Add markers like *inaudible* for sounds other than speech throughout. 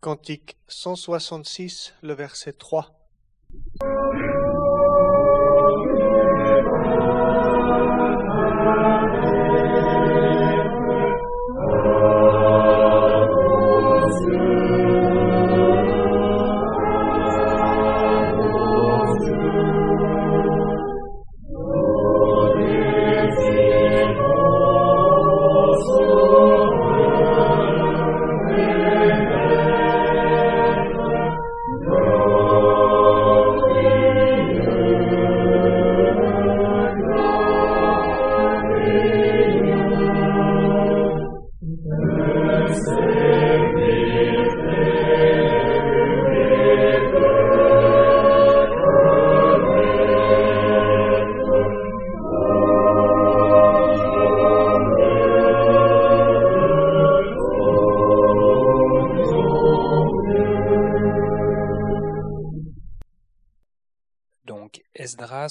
Cantique 166, le verset 3.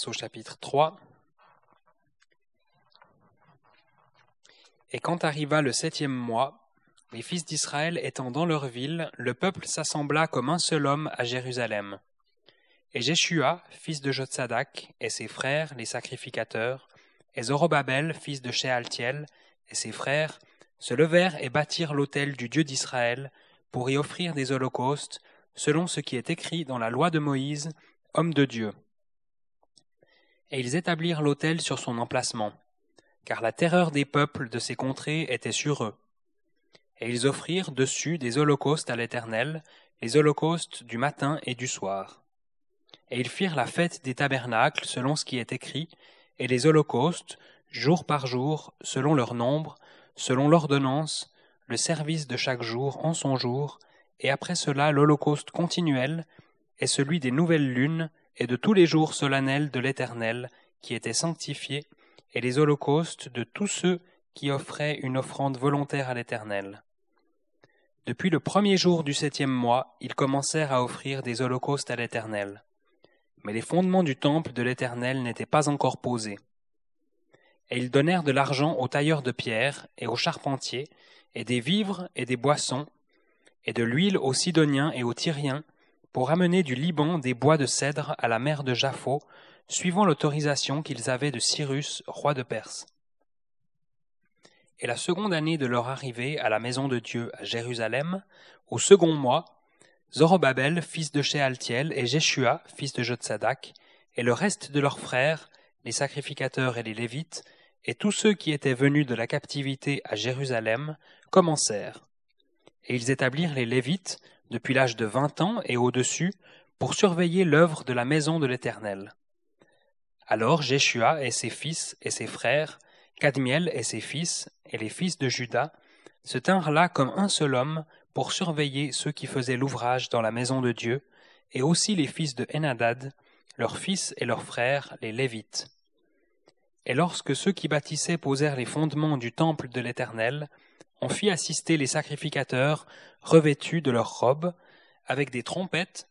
Au chapitre 3. Et quand arriva le septième mois, les fils d'Israël étant dans leur ville, le peuple s'assembla comme un seul homme à Jérusalem. Et Jéshua, fils de Jotsadak, et ses frères, les sacrificateurs, et Zorobabel, fils de Shealtiel, et ses frères, se levèrent et bâtirent l'autel du Dieu d'Israël, pour y offrir des holocaustes, selon ce qui est écrit dans la loi de Moïse, homme de Dieu. Et ils établirent l'autel sur son emplacement, car la terreur des peuples de ces contrées était sur eux. Et ils offrirent dessus des holocaustes à l'Éternel, les holocaustes du matin et du soir. Et ils firent la fête des tabernacles selon ce qui est écrit, et les holocaustes, jour par jour, selon leur nombre, selon l'ordonnance, le service de chaque jour en son jour, et après cela l'holocauste continuel, et celui des nouvelles lunes, et de tous les jours solennels de l'Éternel, qui étaient sanctifiés, et les holocaustes de tous ceux qui offraient une offrande volontaire à l'Éternel. Depuis le premier jour du septième mois, ils commencèrent à offrir des holocaustes à l'Éternel. Mais les fondements du temple de l'Éternel n'étaient pas encore posés. Et ils donnèrent de l'argent aux tailleurs de pierre et aux charpentiers, et des vivres et des boissons, et de l'huile aux Sidoniens et aux Tyriens, pour amener du Liban des bois de cèdre à la mer de Japhos, suivant l'autorisation qu'ils avaient de Cyrus, roi de Perse. Et la seconde année de leur arrivée à la maison de Dieu à Jérusalem, au second mois, Zorobabel, fils de Shealtiel, et Jéshua, fils de Jotsadak, et le reste de leurs frères, les sacrificateurs et les Lévites, et tous ceux qui étaient venus de la captivité à Jérusalem, commencèrent. Et ils établirent les Lévites, depuis l'âge de vingt ans et au-dessus, pour surveiller l'œuvre de la maison de l'Éternel. Alors Jéshua et ses fils et ses frères, Cadmiel et ses fils, et les fils de Juda, se tinrent là comme un seul homme pour surveiller ceux qui faisaient l'ouvrage dans la maison de Dieu, et aussi les fils de Enadad, leurs fils et leurs frères, les Lévites. Et lorsque ceux qui bâtissaient posèrent les fondements du temple de l'Éternel, on fit assister les sacrificateurs revêtus de leurs robes, avec des trompettes,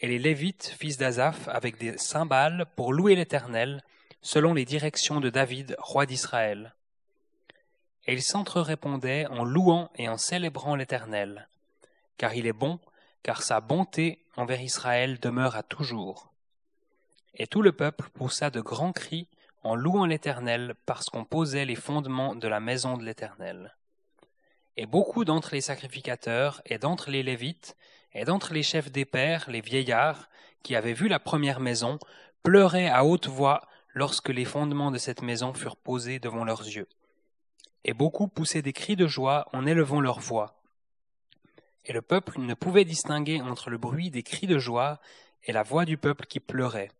et les Lévites, fils d'Azaph, avec des cymbales, pour louer l'Éternel, selon les directions de David, roi d'Israël. Et ils s'entre-répondaient en louant et en célébrant l'Éternel, car il est bon, car sa bonté envers Israël demeure à toujours. Et tout le peuple poussa de grands cris en louant l'Éternel parce qu'on posait les fondements de la maison de l'Éternel. Et beaucoup d'entre les sacrificateurs, et d'entre les Lévites, et d'entre les chefs des pères, les vieillards, qui avaient vu la première maison, pleuraient à haute voix lorsque les fondements de cette maison furent posés devant leurs yeux. Et beaucoup poussaient des cris de joie en élevant leur voix. Et le peuple ne pouvait distinguer entre le bruit des cris de joie et la voix du peuple qui pleurait,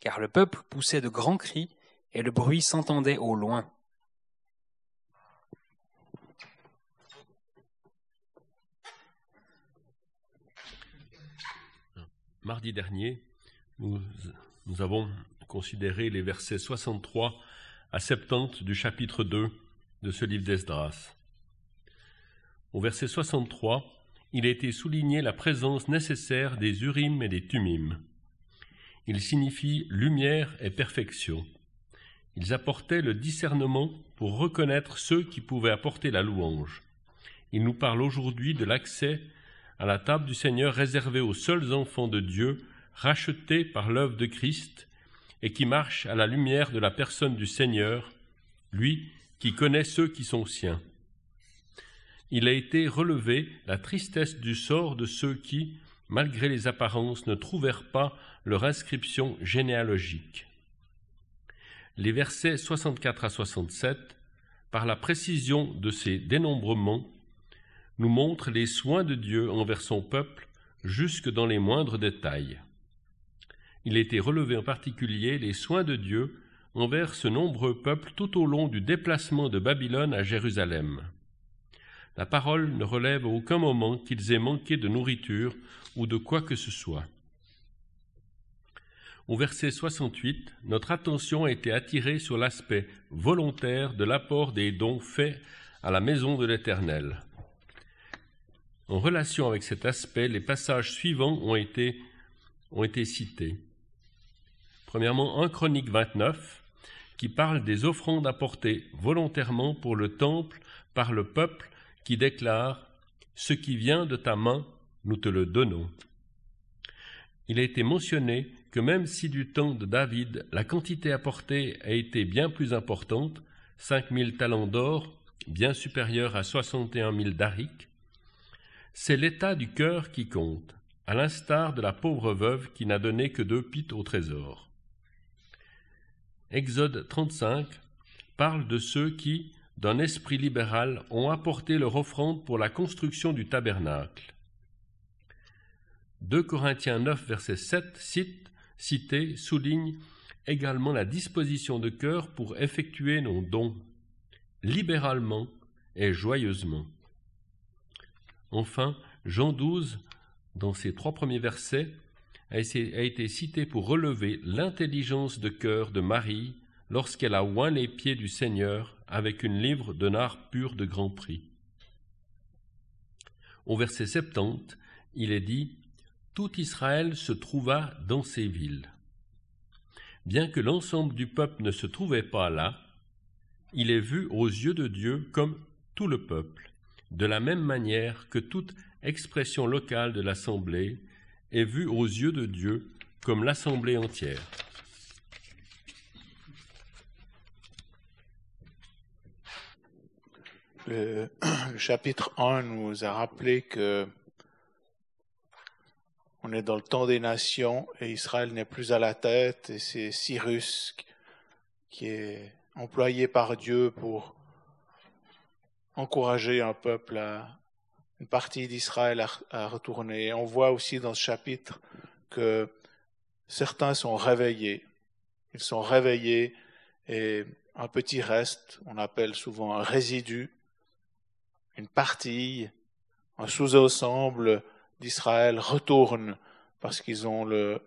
car le peuple poussait de grands cris, et le bruit s'entendait au loin. Mardi dernier, nous, avons considéré les versets 63 à 70 du chapitre 2 de ce livre d'Esdras. Au verset 63, il a été souligné la présence nécessaire des Urim et des Tumim. Il signifie lumière et perfection. Ils apportaient le discernement pour reconnaître ceux qui pouvaient apporter la louange. Il nous parle aujourd'hui de l'accès à la table du Seigneur réservée aux seuls enfants de Dieu, rachetés par l'œuvre de Christ, et qui marchent à la lumière de la personne du Seigneur, lui qui connaît ceux qui sont siens. Il a été relevé la tristesse du sort de ceux qui, malgré les apparences, ne trouvèrent pas leur inscription généalogique. Les versets 64 à 67, par la précision de ces dénombrements, nous montrent les soins de Dieu envers son peuple jusque dans les moindres détails. Il été relevé en particulier les soins de Dieu envers ce nombreux peuple tout au long du déplacement de Babylone à Jérusalem. La parole ne relève à aucun moment qu'ils aient manqué de nourriture ou de quoi que ce soit. Au verset 68, notre attention a été attirée sur l'aspect volontaire de l'apport des dons faits à la maison de l'Éternel. En relation avec cet aspect, les passages suivants ont été, cités. Premièrement, 1 Chronique 29, qui parle des offrandes apportées volontairement pour le temple par le peuple qui déclare Ce qui vient de ta main, nous te le donnons. Il a été mentionné que même si du temps de David la quantité apportée a été bien plus importante, cinq mille talents d'or, bien supérieur à soixante et un mille d'aric, c'est l'état du cœur qui compte, à l'instar de la pauvre veuve qui n'a donné que deux pites au trésor. Exode 35 parle de ceux qui, d'un esprit libéral, ont apporté leur offrande pour la construction du tabernacle. 2 Corinthiens 9, verset 7 cite, cité, souligne également la disposition de cœur pour effectuer nos dons, libéralement et joyeusement. Enfin, Jean 12, dans ses trois premiers versets, a été cité pour relever l'intelligence de cœur de Marie lorsqu'elle a oint les pieds du Seigneur avec une livre de nard pur de grand prix. Au verset 70, il est dit tout Israël se trouva dans ces villes. Bien que l'ensemble du peuple ne se trouvait pas là, il est vu aux yeux de Dieu comme tout le peuple, de la même manière que toute expression locale de l'assemblée est vue aux yeux de Dieu comme l'assemblée entière. Le, *clears throat* chapitre 1 nous a rappelé que on est dans le temps des nations et Israël n'est plus à la tête et c'est Cyrus qui est employé par Dieu pour encourager un peuple, une partie d'Israël à, retourner. on voit aussi dans ce chapitre que certains sont réveillés. Ils sont réveillés et un petit reste, on appelle souvent un résidu, une partie, un sous-ensemble d'Israël retournent parce qu'ils ont le,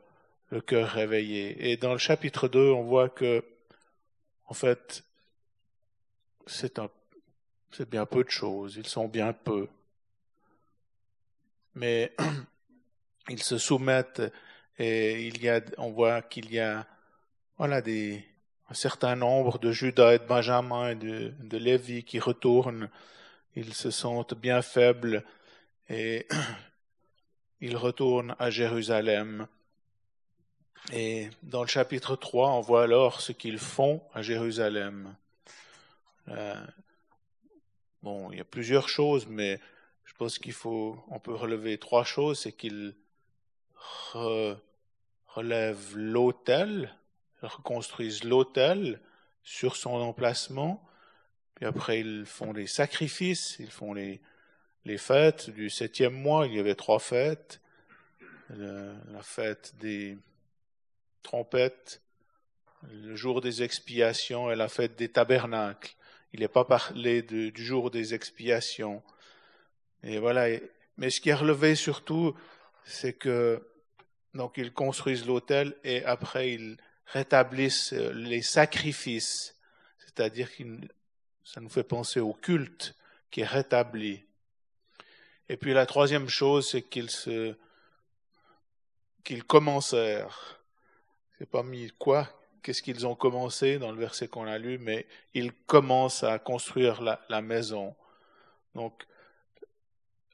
le cœur réveillé. Et dans le chapitre 2, on voit que, en fait, c'est un, c'est bien peu de choses. Ils sont bien peu. Mais *clears throat* ils se soumettent et il y a, on voit qu'il y a, voilà, des, un certain nombre de Judas et de Benjamin et de, Lévi qui retournent. Ils se sentent bien faibles et *clears throat* ils retournent à Jérusalem. Et dans le chapitre 3, on voit alors ce qu'ils font à Jérusalem. Euh, bon, il y a plusieurs choses, mais je pense qu'il faut, on peut relever trois choses. C'est qu'ils relèvent l'autel, reconstruisent l'autel sur son emplacement, puis après ils font des sacrifices, ils font les, les fêtes du septième mois, il y avait trois fêtes. la fête des trompettes, le jour des expiations et la fête des tabernacles. Il n'est pas parlé du jour des expiations. Et voilà. Mais ce qui est relevé surtout, c'est que donc ils construisent l'autel et après ils rétablissent les sacrifices, c'est-à-dire que ça nous fait penser au culte qui est rétabli. Et puis la troisième chose, c'est qu'ils se, qu'ils commencèrent. C'est pas mis quoi, qu'est-ce qu'ils ont commencé dans le verset qu'on a lu, mais ils commencent à construire la, maison. Donc,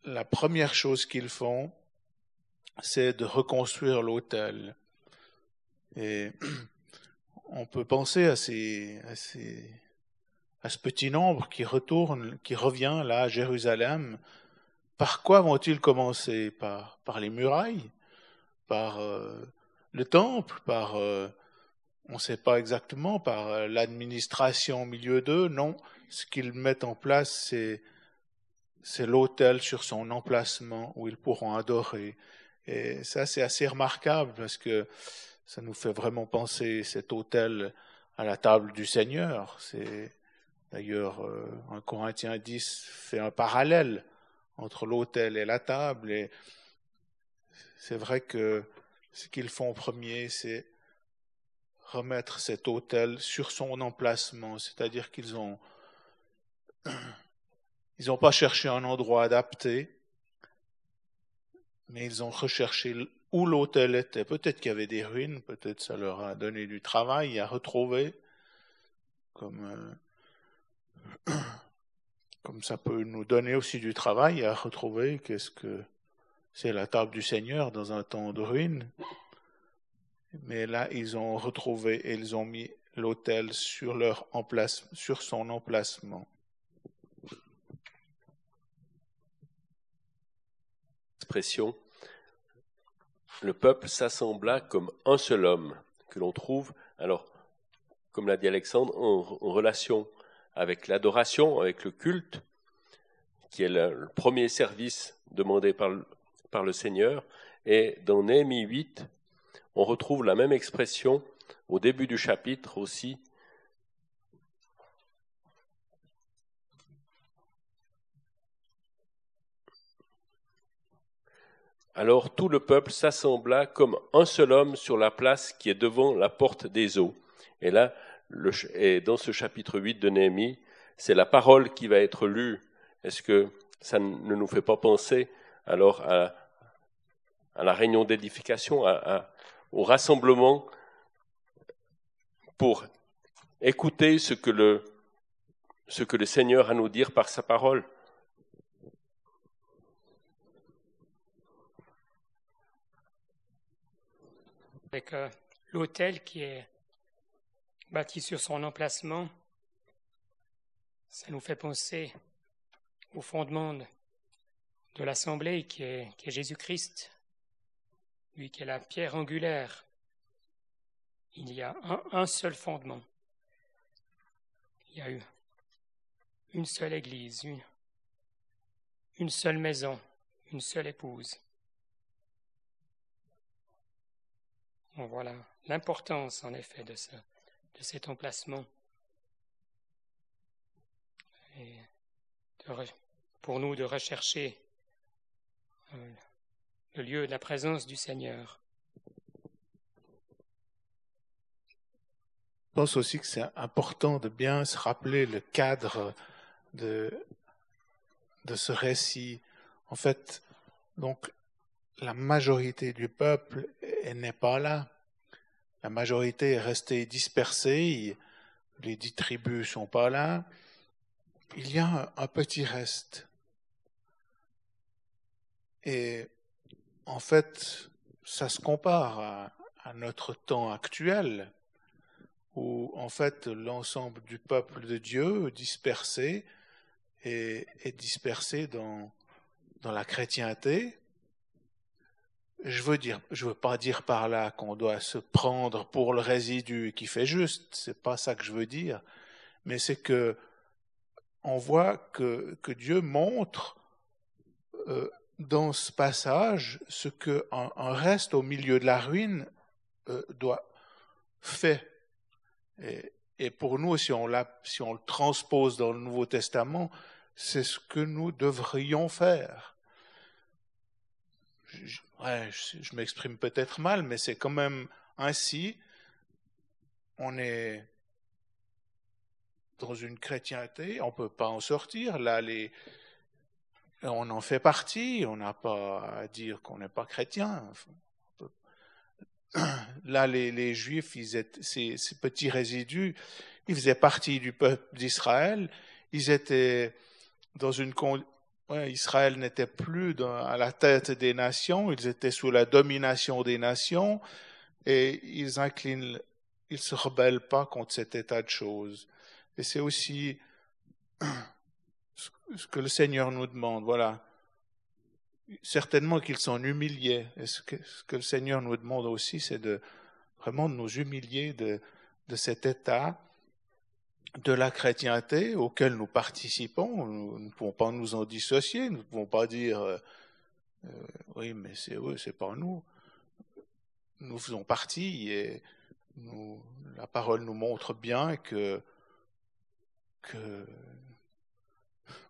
la première chose qu'ils font, c'est de reconstruire l'autel. Et *clears throat* on peut penser à, ces, à, ces, à ce petit nombre qui retourne, qui revient là à Jérusalem. Par quoi vont-ils commencer? Par, par les murailles? Par euh, le temple? Par, euh, on ne sait pas exactement, par euh, l'administration au milieu d'eux Non, ce qu'ils mettent en place, c'est l'autel sur son emplacement où ils pourront adorer. Et ça, c'est assez remarquable parce que ça nous fait vraiment penser cet autel à la table du Seigneur. C'est d'ailleurs euh, un Corinthiens 10 fait un parallèle entre l'autel et la table. Et c'est vrai que ce qu'ils font en premier, c'est remettre cet autel sur son emplacement, c'est-à-dire qu'ils ont *clears throat* ils n'ont pas cherché un endroit adapté, mais ils ont recherché où l'hôtel était. Peut-être qu'il y avait des ruines, peut-être ça leur a donné du travail à retrouver, comme, euh, *clears throat* comme ça peut nous donner aussi du travail à retrouver qu'est-ce que c'est la table du Seigneur dans un temps de ruine. Mais là, ils ont retrouvé et ils ont mis l'autel sur, leur sur son emplacement. le peuple s'assembla comme un seul homme, que l'on trouve, alors, comme l'a dit Alexandre, en, relation avec l'adoration, avec le culte, qui est le, premier service demandé par le, par le Seigneur. Et dans Néhémie 8, on retrouve la même expression au début du chapitre aussi, Alors tout le peuple s'assembla comme un seul homme sur la place qui est devant la porte des eaux. Et là, dans ce chapitre 8 de Néhémie, c'est la parole qui va être lue. Est-ce que ça ne nous fait pas penser alors à, la réunion d'édification, au rassemblement pour écouter ce que le, Seigneur a à nous dire par sa parole. Avec euh, l'hôtel qui est bâti sur son emplacement, ça nous fait penser au fondement de l'Assemblée qui est Jésus-Christ, lui qui est la pierre angulaire. Il y a un, seul fondement. Il y a eu une seule église, une, seule maison, une seule épouse. voilà l'importance, en effet, de, ce, de cet emplacement. Et pour nous de rechercher euh, le lieu de la présence du Seigneur. Je pense aussi que c'est important de bien se rappeler le cadre de, de ce récit. En fait, donc, la majorité du peuple n'est pas là. La majorité est restée dispersée, les dix tribus sont pas là. Il y a un, petit reste. Et en fait, ça se compare à, notre temps actuel, où en fait l'ensemble du peuple de Dieu dispersé est, est dispersé dans, dans la chrétienté, je veux dire, je veux pas dire par là qu'on doit se prendre pour le résidu qui fait juste. C'est pas ça que je veux dire. Mais c'est que on voit que, que Dieu montre euh, dans ce passage ce que un, reste au milieu de la ruine euh, doit fait. Et, pour nous, si on, si on le transpose dans le Nouveau Testament, c'est ce que nous devrions faire je, m'exprime peut-être mal, mais c'est quand même ainsi. On est dans une chrétienté, on ne peut pas en sortir. Là, les, on en fait partie, on n'a pas à dire qu'on n'est pas chrétien. *clears throat* Là, les, Juifs, ils étaient, ces, petits résidus, ils faisaient partie du peuple d'Israël. Ils étaient dans une Israël n'était plus à la tête des nations, ils étaient sous la domination des nations et ils inclinent, ils se rebellent pas contre cet état de choses. Et c'est aussi *clears throat* ce que le Seigneur nous demande. Voilà. Certainement qu'ils sont humiliés. Et ce que, le Seigneur nous demande aussi, c'est de vraiment de nous humilier de, cet état de la chrétienté auquel nous participons. Nous ne pouvons pas nous en dissocier. Nous ne pouvons pas dire euh, euh, oui, mais c'est eux, c'est pas nous. Nous faisons partie et la parole nous montre bien que que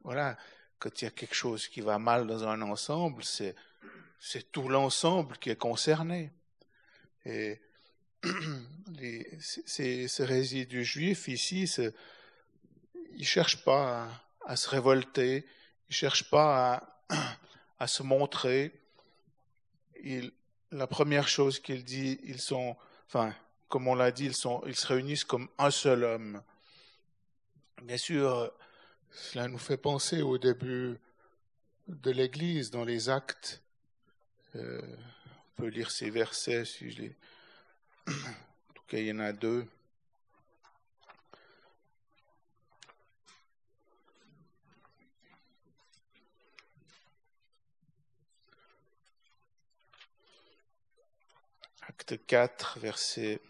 voilà, quand il y a quelque chose qui va mal dans un ensemble, c'est, tout l'ensemble qui est concerné. Et *clears throat* ces, résidus juifs ici, ils ne cherchent pas à, se révolter, ils ne cherchent pas à, *clears throat* se montrer. La première chose qu'il dit, ils sont, enfin, comme on l'a dit, ils, ils se réunissent comme un seul homme. Bien sûr, cela nous fait penser au début de l'Église, dans les actes. Euh, on peut lire ces versets si je les. En tout cas, il y en a deux. Acte 4, verset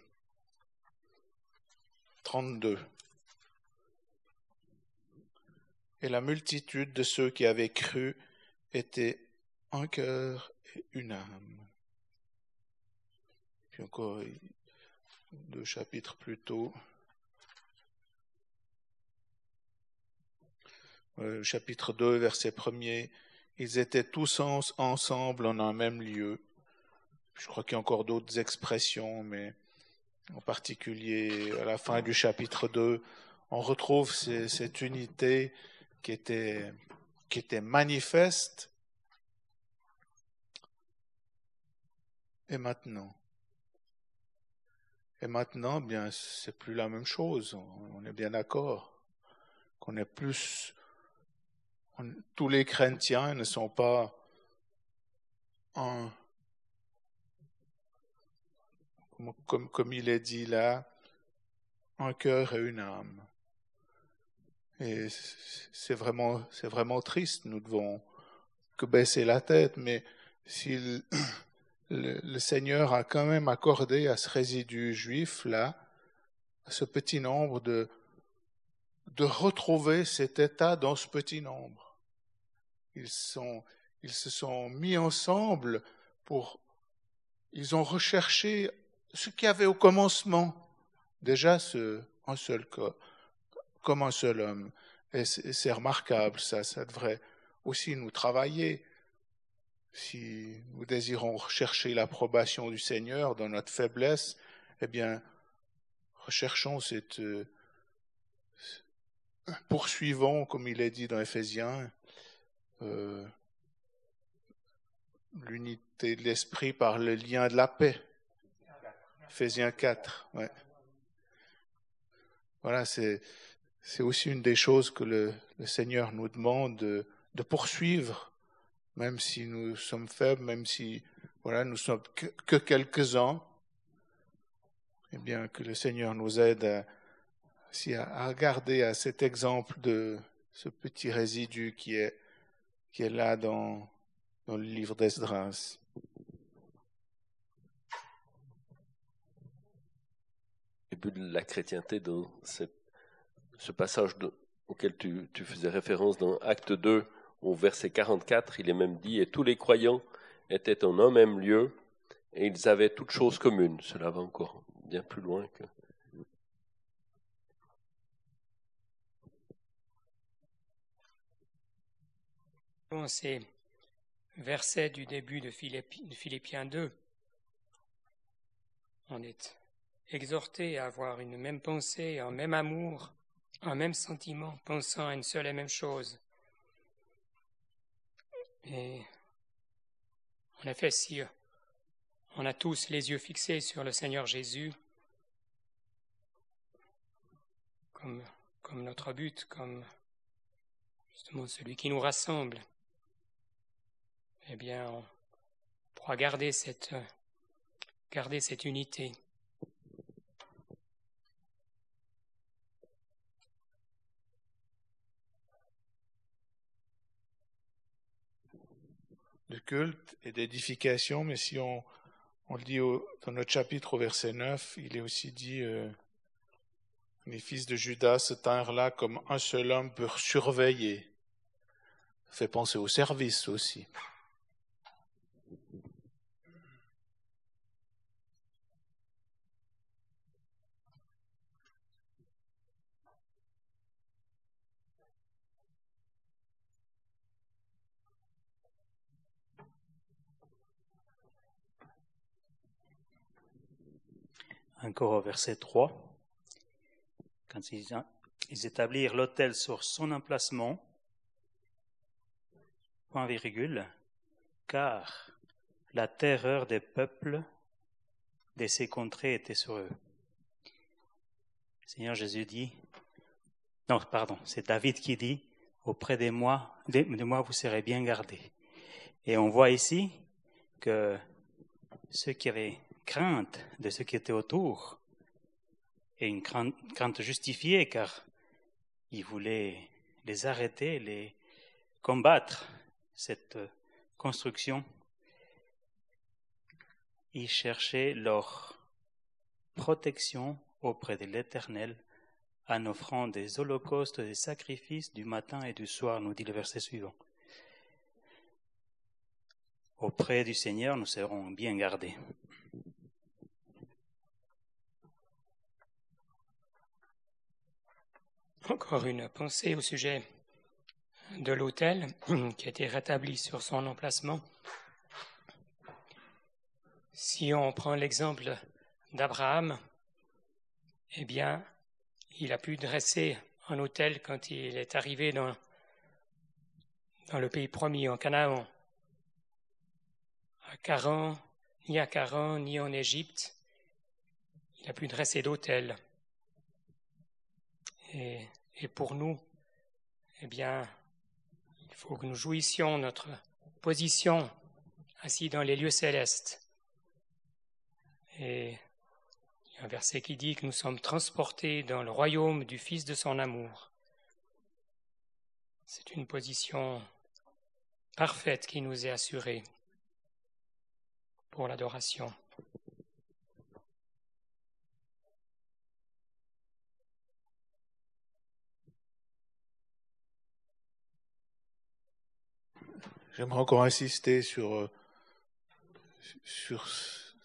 32 et la multitude de ceux qui avaient cru était un cœur et une âme. Puis encore deux chapitres plus tôt, euh, chapitre 2, verset 1er, ils étaient tous ensemble en un même lieu. Je crois qu'il y a encore d'autres expressions, mais en particulier à la fin du chapitre 2, on retrouve cette unité qui était, qui était manifeste. Et maintenant? Et maintenant, bien, c'est plus la même chose. On est bien d'accord. Qu'on est plus. tous les chrétiens ne sont pas un. Comme, comme il est dit là, un cœur et une âme. Et c'est vraiment, c'est vraiment triste. Nous devons que baisser la tête, mais si *clears throat* le, Seigneur a quand même accordé à ce résidu juif là, à ce petit nombre de de retrouver cet état dans ce petit nombre. Ils sont, ils se sont mis ensemble pour, ils ont recherché ce qu'il y avait au commencement, déjà ce, un seul corps comme un seul homme. Et c'est remarquable, ça, ça devrait aussi nous travailler. Si nous désirons rechercher l'approbation du Seigneur dans notre faiblesse, eh bien, recherchons cette, euh, poursuivons, comme il est dit dans Éphésiens, euh, l'unité de l'esprit par le lien de la paix. Éphésiens 4, ouais. Voilà, c'est, c'est aussi une des choses que le, Seigneur nous demande de, poursuivre, même si nous sommes faibles, même si voilà, nous sommes que, que quelques-uns. Eh bien, que le Seigneur nous aide à, à, regarder à cet exemple de ce petit résidu qui est, qui est là dans, dans le livre d'Esdras. Début de la chrétienté dans cette ce passage auquel tu, faisais référence dans Acte 2 au verset 44, il est même dit, et tous les croyants étaient en un même lieu, et ils avaient toutes choses communes. Cela va encore bien plus loin que... Ces versets du début de Philippiens 2, on est exhorté à avoir une même pensée, un même amour, un même sentiment, pensant à une seule et même chose. Et en effet, si on a tous les yeux fixés sur le Seigneur Jésus, comme, notre but, comme justement celui qui nous rassemble, eh bien, on pourra garder cette unité. De culte et d'édification, mais si on, le dit dans notre chapitre au verset 9, il est aussi dit euh, les fils de Judas se tinrent là comme un seul homme pour surveiller. Ça fait penser au service aussi. Encore au verset 3, quand ils, établirent l'autel sur son emplacement, point virgule, car la terreur des peuples de ces contrées était sur eux. Seigneur Jésus dit, non, pardon, c'est David qui dit, auprès de moi, de moi vous serez bien gardés. Et on voit ici que ceux qui avaient crainte de ce qui était autour, et une crainte, justifiée car il voulait les arrêter, les combattre, cette construction. Ils cherchaient leur protection auprès de l'Éternel en offrant des holocaustes, des sacrifices du matin et du soir, nous dit le verset suivant. Auprès du Seigneur, nous serons bien gardés. Encore une pensée au sujet de l'autel *clears throat* qui a été rétabli sur son emplacement. Si on prend l'exemple d'Abraham, eh bien, il a pu dresser un autel quand il est arrivé dans, le pays promis, en Canaan. À Caran, ni à Caran, ni en Égypte, il a pu dresser d'autel. Et, pour nous, eh bien, il faut que nous jouissions notre position assis dans les lieux célestes. Et il y a un verset qui dit que nous sommes transportés dans le royaume du Fils de son amour. C'est une position parfaite qui nous est assurée pour l'adoration. J'aimerais encore insister sur, euh, sur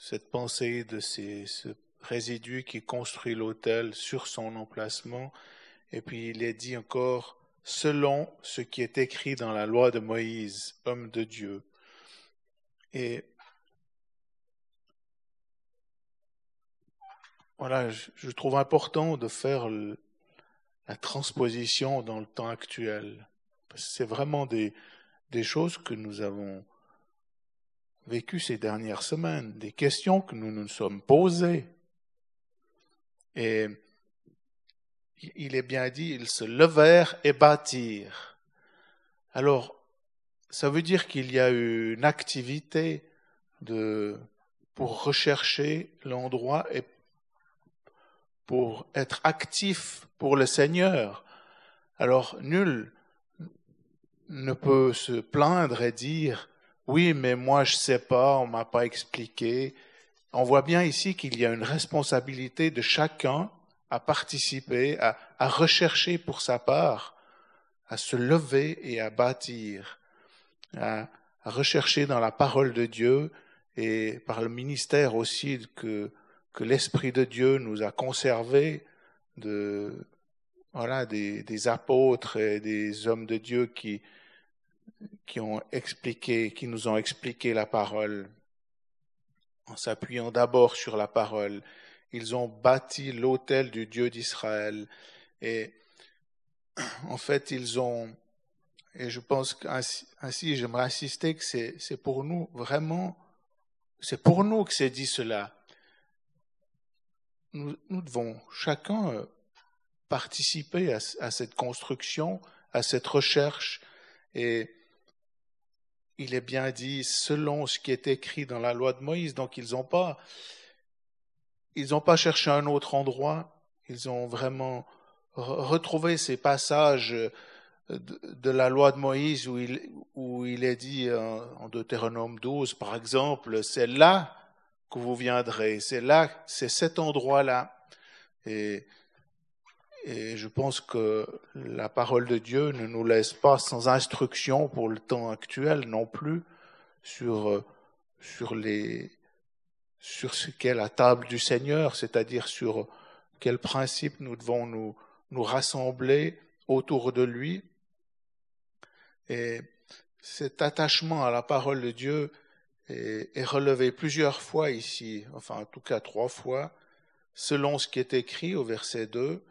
cette pensée de ces, ce résidu qui construit l'autel sur son emplacement. Et puis il est dit encore, selon ce qui est écrit dans la loi de Moïse, homme de Dieu. Et voilà, je, trouve important de faire la transposition dans le temps actuel. C'est vraiment des, des choses que nous avons vécues ces dernières semaines, des questions que nous nous sommes posées. Et il est bien dit, ils se levèrent et bâtirent. Alors, ça veut dire qu'il y a eu une activité de, pour rechercher l'endroit et pour être actif pour le Seigneur. Alors, nul ne peut se plaindre et dire oui, mais moi je sais pas, on m'a pas expliqué. On voit bien ici qu'il y a une responsabilité de chacun à participer, à, à rechercher pour sa part, à se lever et à bâtir, à, à rechercher dans la parole de Dieu et par le ministère aussi que, que l'Esprit de Dieu nous a conservé de, voilà, des, apôtres et des hommes de Dieu qui, qui ont expliqué, qui nous ont expliqué la parole, en s'appuyant d'abord sur la parole. Ils ont bâti l'autel du Dieu d'Israël et en fait ils ont, et je pense qu'ainsi, ainsi, j'aimerais insister que c'est, pour nous vraiment, c'est pour nous que c'est dit cela. Nous, nous devons chacun euh, participer à, cette construction, à cette recherche et il est bien dit selon ce qui est écrit dans la loi de Moïse. Donc ils n'ont pas, ils n'ont pas cherché un autre endroit. Ils ont vraiment retrouvé ces passages de, la loi de Moïse où il, où il est dit en Deutéronome 12, par exemple, c'est là que vous viendrez, c'est là, c'est cet endroit-là. Et et je pense que la parole de Dieu ne nous laisse pas sans instruction pour le temps actuel non plus sur, euh, sur, les, sur ce qu'est la table du Seigneur, c'est-à-dire sur quels principes nous devons nous, nous rassembler autour de lui. Et cet attachement à la parole de Dieu est, est relevé plusieurs fois ici, enfin en tout cas trois fois, selon ce qui est écrit au verset 2,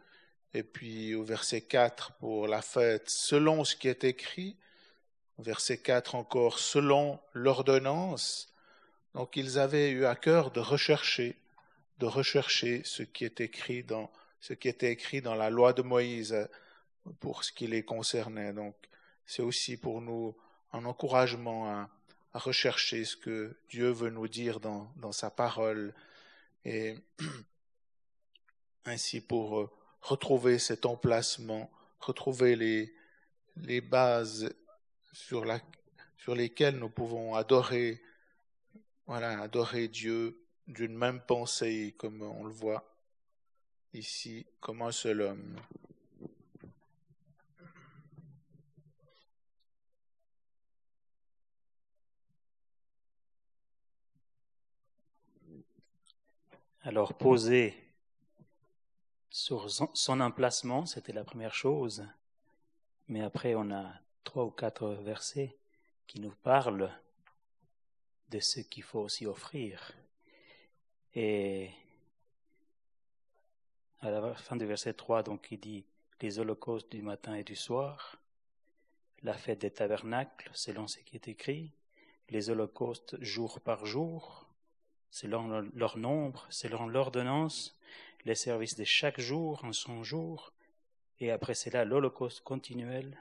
et puis au verset 4 pour la fête, selon ce qui est écrit. Verset 4 encore, selon l'ordonnance. Donc ils avaient eu à cœur de rechercher, de rechercher ce qui est écrit dans, ce qui était écrit dans la loi de Moïse pour ce qui les concernait. Donc c'est aussi pour nous un encouragement à, rechercher ce que Dieu veut nous dire dans, dans sa parole et *clears throat* ainsi pour retrouver cet emplacement, retrouver les, bases sur, la, sur lesquelles nous pouvons adorer, adorer Dieu d'une même pensée, comme on le voit ici, comme un seul homme. Alors poser sur son emplacement, c'était la première chose. Mais après, on a trois ou quatre versets qui nous parlent de ce qu'il faut aussi offrir. Et à la fin du verset 3, donc, il dit les holocaustes du matin et du soir, la fête des tabernacles, selon ce qui est écrit, les holocaustes jour par jour, selon leur nombre, selon l'ordonnance, les services de chaque jour en son jour, et après cela l'Holocauste continuel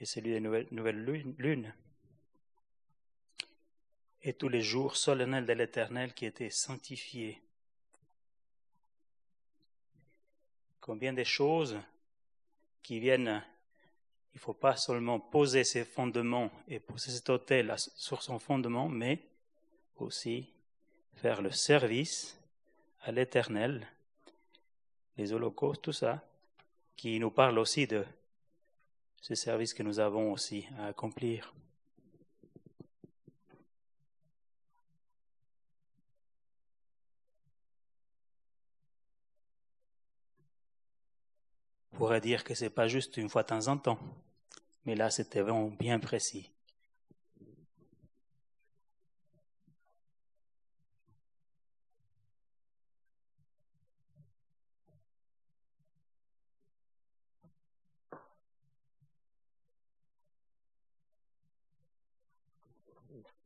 et celui des nouvelles, lunes, et tous les jours solennels de l'Éternel qui étaient sanctifiés. Combien de choses qui viennent, il ne faut pas seulement poser ses fondements et poser cet hôtel sur son fondement, mais aussi faire le service à l'Éternel les holocaustes, tout ça, qui nous parle aussi de ce service que nous avons aussi à accomplir. On pourrait dire que ce n'est pas juste une fois de temps en temps, mais là c'était vraiment bien précis.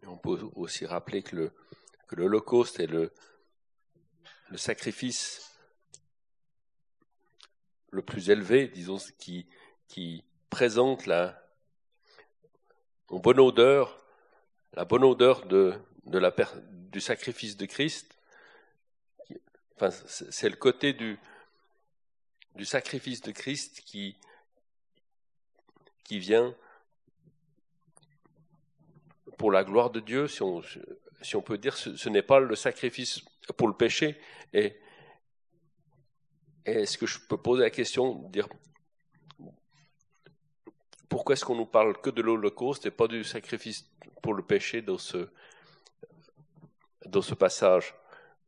On peut aussi rappeler que le que l'Holocauste est le, sacrifice le plus élevé, disons, qui, présente la bonne odeur, la bonne odeur du sacrifice de Christ. Enfin, c'est le côté du, du sacrifice de Christ qui, qui vient pour la gloire de Dieu, si on, peut dire, ce, n'est pas le sacrifice pour le péché. Est-ce que je peux poser la question, dire pourquoi est-ce qu'on nous parle que de l'Holocauste et pas du sacrifice pour le péché dans ce, ce passage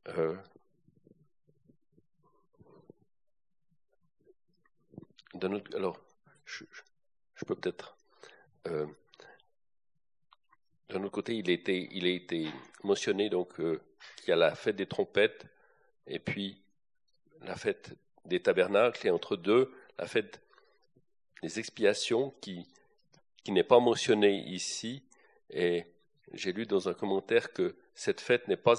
euh, Alors, je, je peux peut-être euh, d'un autre côté, il, a été mentionné donc euh, qu'il y a la fête des trompettes et puis la fête des tabernacles et entre deux la fête des expiations qui n'est pas mentionnée ici et j'ai lu dans un commentaire que cette fête n'est pas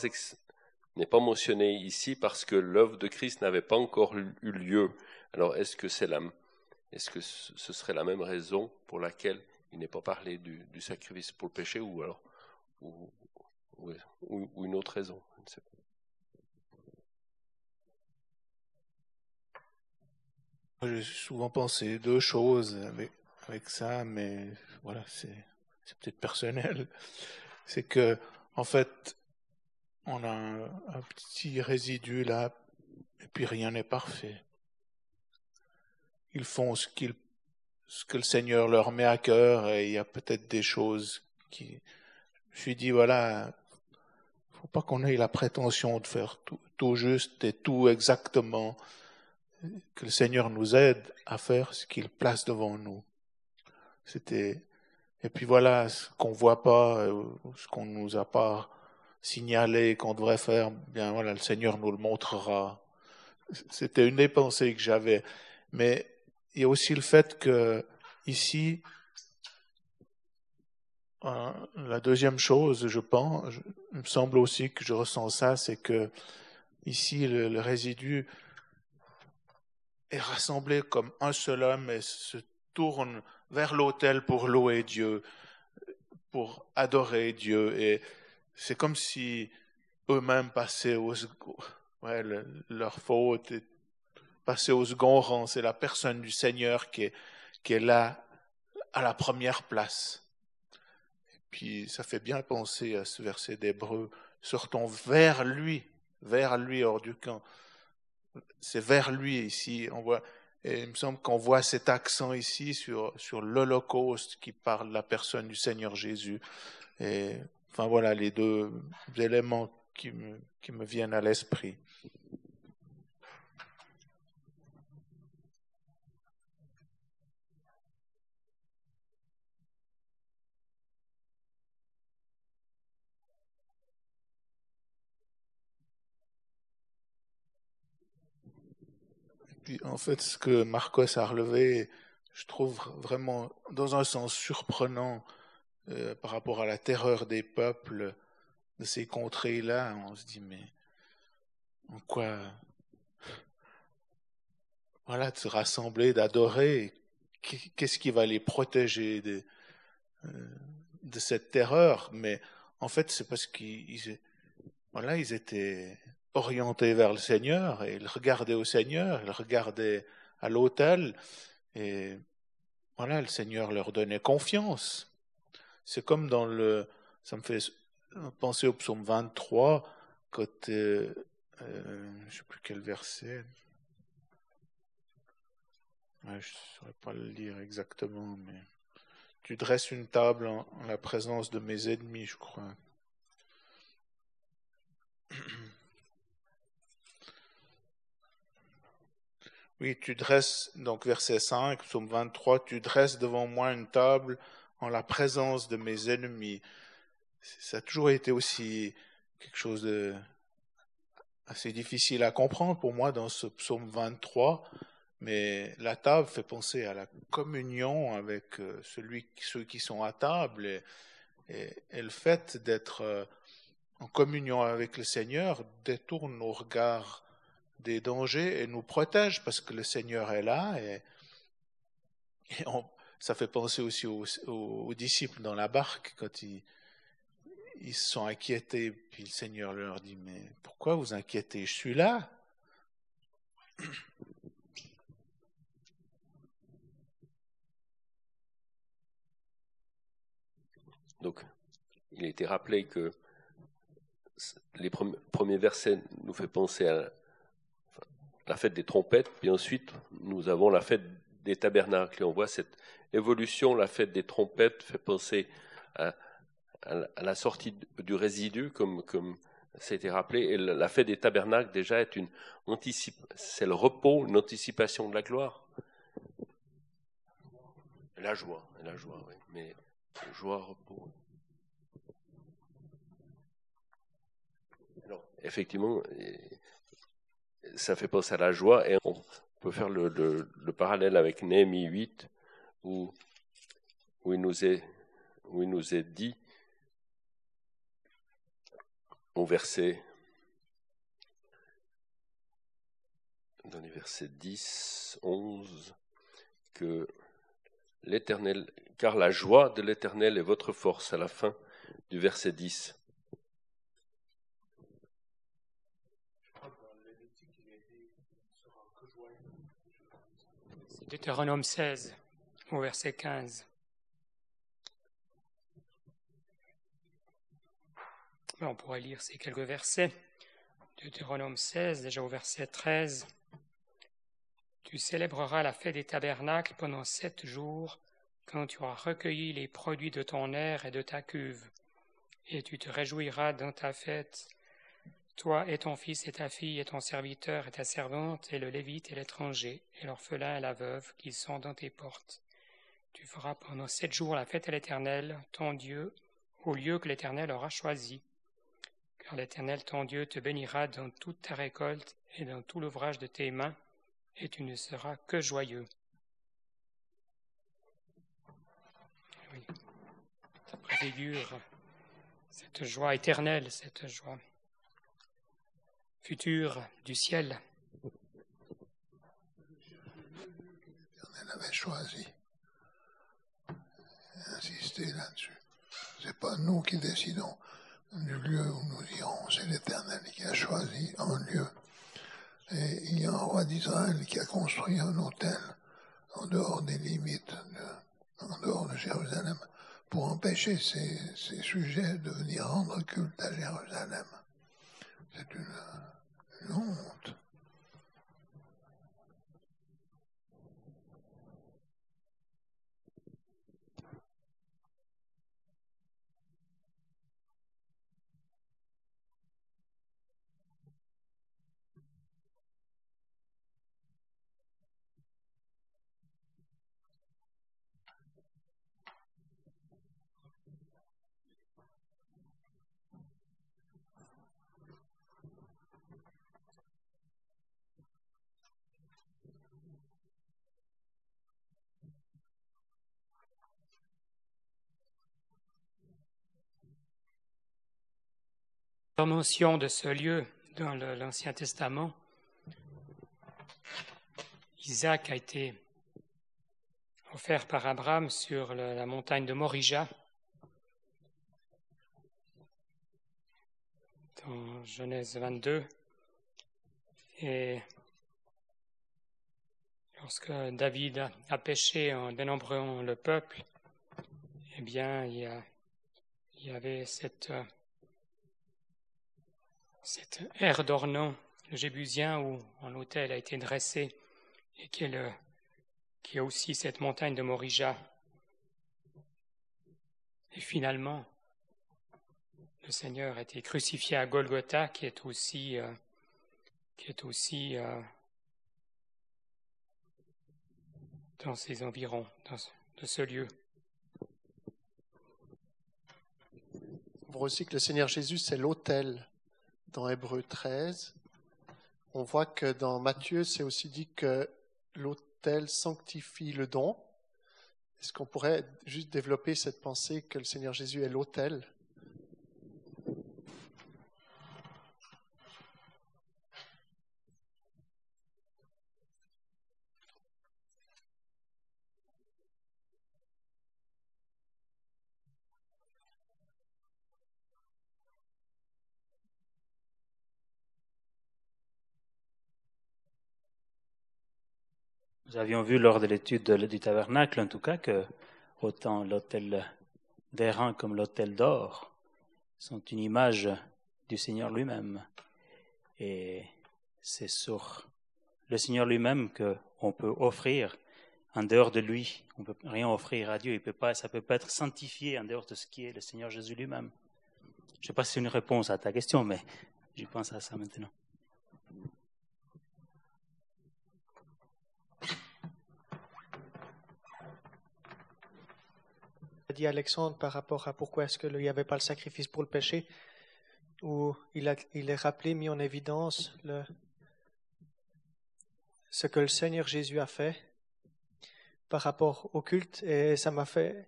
mentionnée ici parce que l'œuvre de Christ n'avait pas encore eu lieu. Alors est-ce que ce serait la même raison pour laquelle il n'est pas parlé du, sacrifice pour le péché ou alors ou, une autre raison. J'ai souvent pensé deux choses avec, ça, mais voilà, c'est peut-être personnel. *laughs* C'est que, en fait, on a un, petit résidu là, et puis rien n'est parfait. Ils font ce, qu'ils, ce que le Seigneur leur met à cœur, et il y a peut-être des choses qui. Je suis dit, voilà, faut pas qu'on ait la prétention de faire tout, tout juste et tout exactement. Que le Seigneur nous aide à faire ce qu'il place devant nous. C'était et puis voilà, ce qu'on voit pas, euh, ce qu'on nous a pas signalé qu'on devrait faire, bien voilà, le Seigneur nous le montrera. C'était une des pensées que j'avais. Mais il y a aussi le fait que ici, euh, la deuxième chose, je pense, il me semble aussi que je ressens ça, c'est que ici le, le, résidu est rassemblé comme un seul homme et se tourne vers l'autel pour louer Dieu, pour adorer Dieu. Et c'est comme si eux-mêmes passaient aux, ouais, leur faute et passaient au second rang. C'est la personne du Seigneur qui est, là à la première place. Et puis ça fait bien penser à ce verset d'Hébreu. Sortons vers lui, vers lui hors du camp. C'est vers lui ici. On voit et il me semble qu'on voit cet accent ici sur, l'Holocauste qui parle de la personne du Seigneur Jésus. Et enfin voilà les deux éléments qui me, qui me viennent à l'esprit. En fait, ce que Marcos a relevé, je trouve vraiment, dans un sens surprenant, euh, par rapport à la terreur des peuples de ces contrées-là, on se dit, mais en quoi, voilà, de se rassembler, d'adorer, qu'est-ce qui va les protéger de, euh, de cette terreur? Mais en fait, c'est parce qu'ils, étaient orientés vers le Seigneur et ils regardaient au Seigneur, ils regardaient à l'autel et voilà, le Seigneur leur donnait confiance. C'est comme dans le, ça me fait penser au psaume 23, quand, euh, euh, je ne sais plus quel verset, je ne saurais pas le lire exactement, mais tu dresses une table en la présence de mes ennemis, je crois. *clears throat* Oui, tu dresses, donc verset 5, psaume 23, tu dresses devant moi une table en la présence de mes ennemis. Ça a toujours été aussi quelque chose de assez difficile à comprendre pour moi dans ce psaume 23, mais la table fait penser à la communion avec euh, celui, ceux qui sont à table et, et le fait d'être euh, en communion avec le Seigneur détourne nos regards des dangers et nous protège parce que le Seigneur est là et, ça fait penser aussi aux, disciples dans la barque quand ils, ils se sont inquiétés. Puis le Seigneur leur dit mais pourquoi vous inquiétez? Je suis là donc il a été rappelé que les premiers versets nous fait penser à la fête des trompettes, puis ensuite nous avons la fête des tabernacles. Et on voit cette évolution, la fête des trompettes fait penser à, la sortie du résidu, comme, ça a été rappelé. Et la fête des tabernacles, déjà, est une c'est le repos, une anticipation de la gloire. La joie, la joie, oui. Mais joie, repos. Alors, effectivement, ça fait penser à la joie et on peut faire le, le, parallèle avec Néhémie 8 où, où, il nous est, où il nous est dit au verset dans les versets 10, 11 que l'Éternel, car la joie de l'Éternel est votre force à la fin du verset 10. Deutéronome 16, au verset 15. On pourrait lire ces quelques versets. Deutéronome 16, déjà au verset 13. Tu célébreras la fête des tabernacles pendant sept jours, quand tu auras recueilli les produits de ton air et de ta cuve. Et tu te réjouiras dans ta fête, toi et ton fils et ta fille et ton serviteur et ta servante et le lévite et l'étranger et l'orphelin et la veuve qui sont dans tes portes. Tu feras pendant sept jours la fête à l'Éternel, ton Dieu, au lieu que l'Éternel aura choisi car l'Éternel ton Dieu te bénira dans toute ta récolte et dans tout l'ouvrage de tes mains, et tu ne seras que joyeux. Oui, ça préfigure cette joie éternelle, cette joie future du ciel. Avait choisi. Insister là-dessus. C'est pas nous qui décidons du lieu où nous irons. C'est l'Éternel qui a choisi un lieu. Et il y a un roi d'Israël qui a construit un hôtel en dehors des limites, en dehors de Jérusalem, pour empêcher ces, sujets de venir rendre culte à Jérusalem. C'est une, une honte. mention de ce lieu dans l'Ancien Testament, Isaac a été offert par Abraham sur la montagne de Morija, dans Genèse 22. Et lorsque David a péché en dénombrant le peuple, eh bien, il y, a, il y avait cette cette aire d'Ornon, le Jébusien, où un hôtel a été dressé, et qui, est aussi cette montagne de Morija. Et finalement, le Seigneur a été crucifié à Golgotha, qui est aussi, euh, qui est aussi euh, dans ces environs, dans de ce lieu. On voit aussi que le Seigneur Jésus, c'est l'autel dans Hébreu 13. On voit que dans Matthieu, c'est aussi dit que l'autel sanctifie le don. Est-ce qu'on pourrait juste développer cette pensée que le Seigneur Jésus est l'autel? Nous avions vu lors de l'étude du tabernacle, en tout cas, que autant l'autel d'airain comme l'autel d'or sont une image du Seigneur lui-même. Et c'est sur le Seigneur lui-même qu'on peut offrir en dehors de lui. On ne peut rien offrir à Dieu. Il ça ne peut pas être sanctifié en dehors de ce qui est le Seigneur Jésus lui-même. Je ne sais pas si c'est une réponse à ta question, mais je pense à ça maintenant. Dit Alexandre par rapport à pourquoi est-ce qu'il n'y avait pas le sacrifice pour le péché, où il, a, il est rappelé, mis en évidence ce que le Seigneur Jésus a fait par rapport au culte, et ça m'a fait,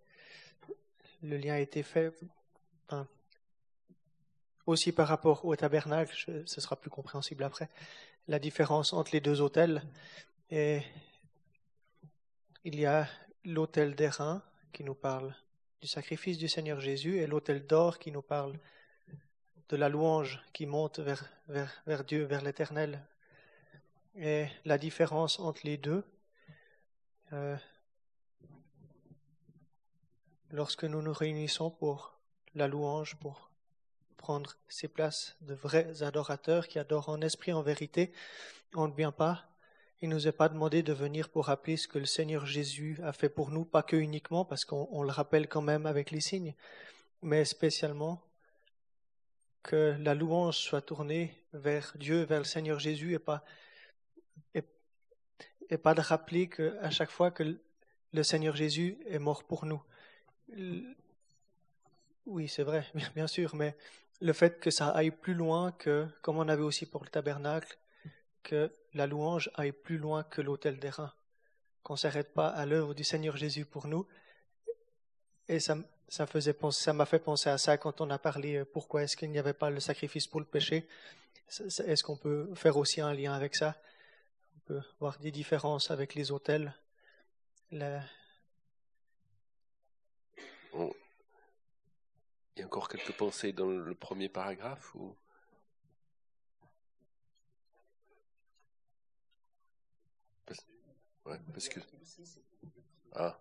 le lien a été fait aussi par rapport au tabernacle, ce sera plus compréhensible après, la différence entre les deux hôtels, et il y a l'autel d'airain qui nous parle du sacrifice du Seigneur Jésus et l'autel d'or qui nous parle de la louange qui monte vers, Dieu, vers l'Éternel. Et la différence entre les deux, euh, lorsque nous nous réunissons pour la louange, pour prendre ces places de vrais adorateurs qui adorent en esprit, en vérité, on ne vient pas. Il nous est pas demandé de venir pour rappeler ce que le Seigneur Jésus a fait pour nous, pas que uniquement parce qu'on le rappelle quand même avec les signes, mais spécialement que la louange soit tournée vers Dieu, vers le Seigneur Jésus et pas, et, pas de rappeler qu'à chaque fois que le Seigneur Jésus est mort pour nous. Oui, c'est vrai, *laughs* bien sûr, mais le fait que ça aille plus loin que, comme on avait aussi pour le tabernacle, que la louange aille plus loin que l'autel des reins, qu'on s'arrête pas à l'œuvre du Seigneur Jésus pour nous. Et ça, ça m'a fait penser à ça quand on a parlé euh, pourquoi est-ce qu'il n'y avait pas le sacrifice pour le péché. Est-ce qu'on peut faire aussi un lien avec ça? On peut voir des différences avec les autels. Il y a encore quelques pensées dans le premier paragraphe ou... Ouais, parce que... Ah.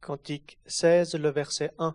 Cantique 16, le verset 1.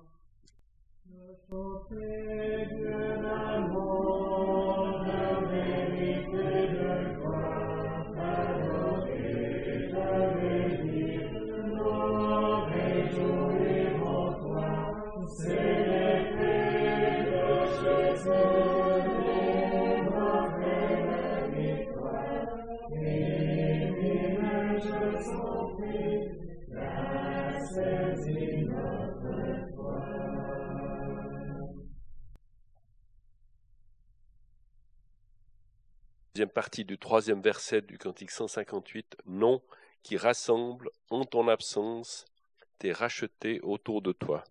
Deuxième partie du troisième verset du cantique 158, Non, qui rassemble en ton absence tes rachetés autour de toi.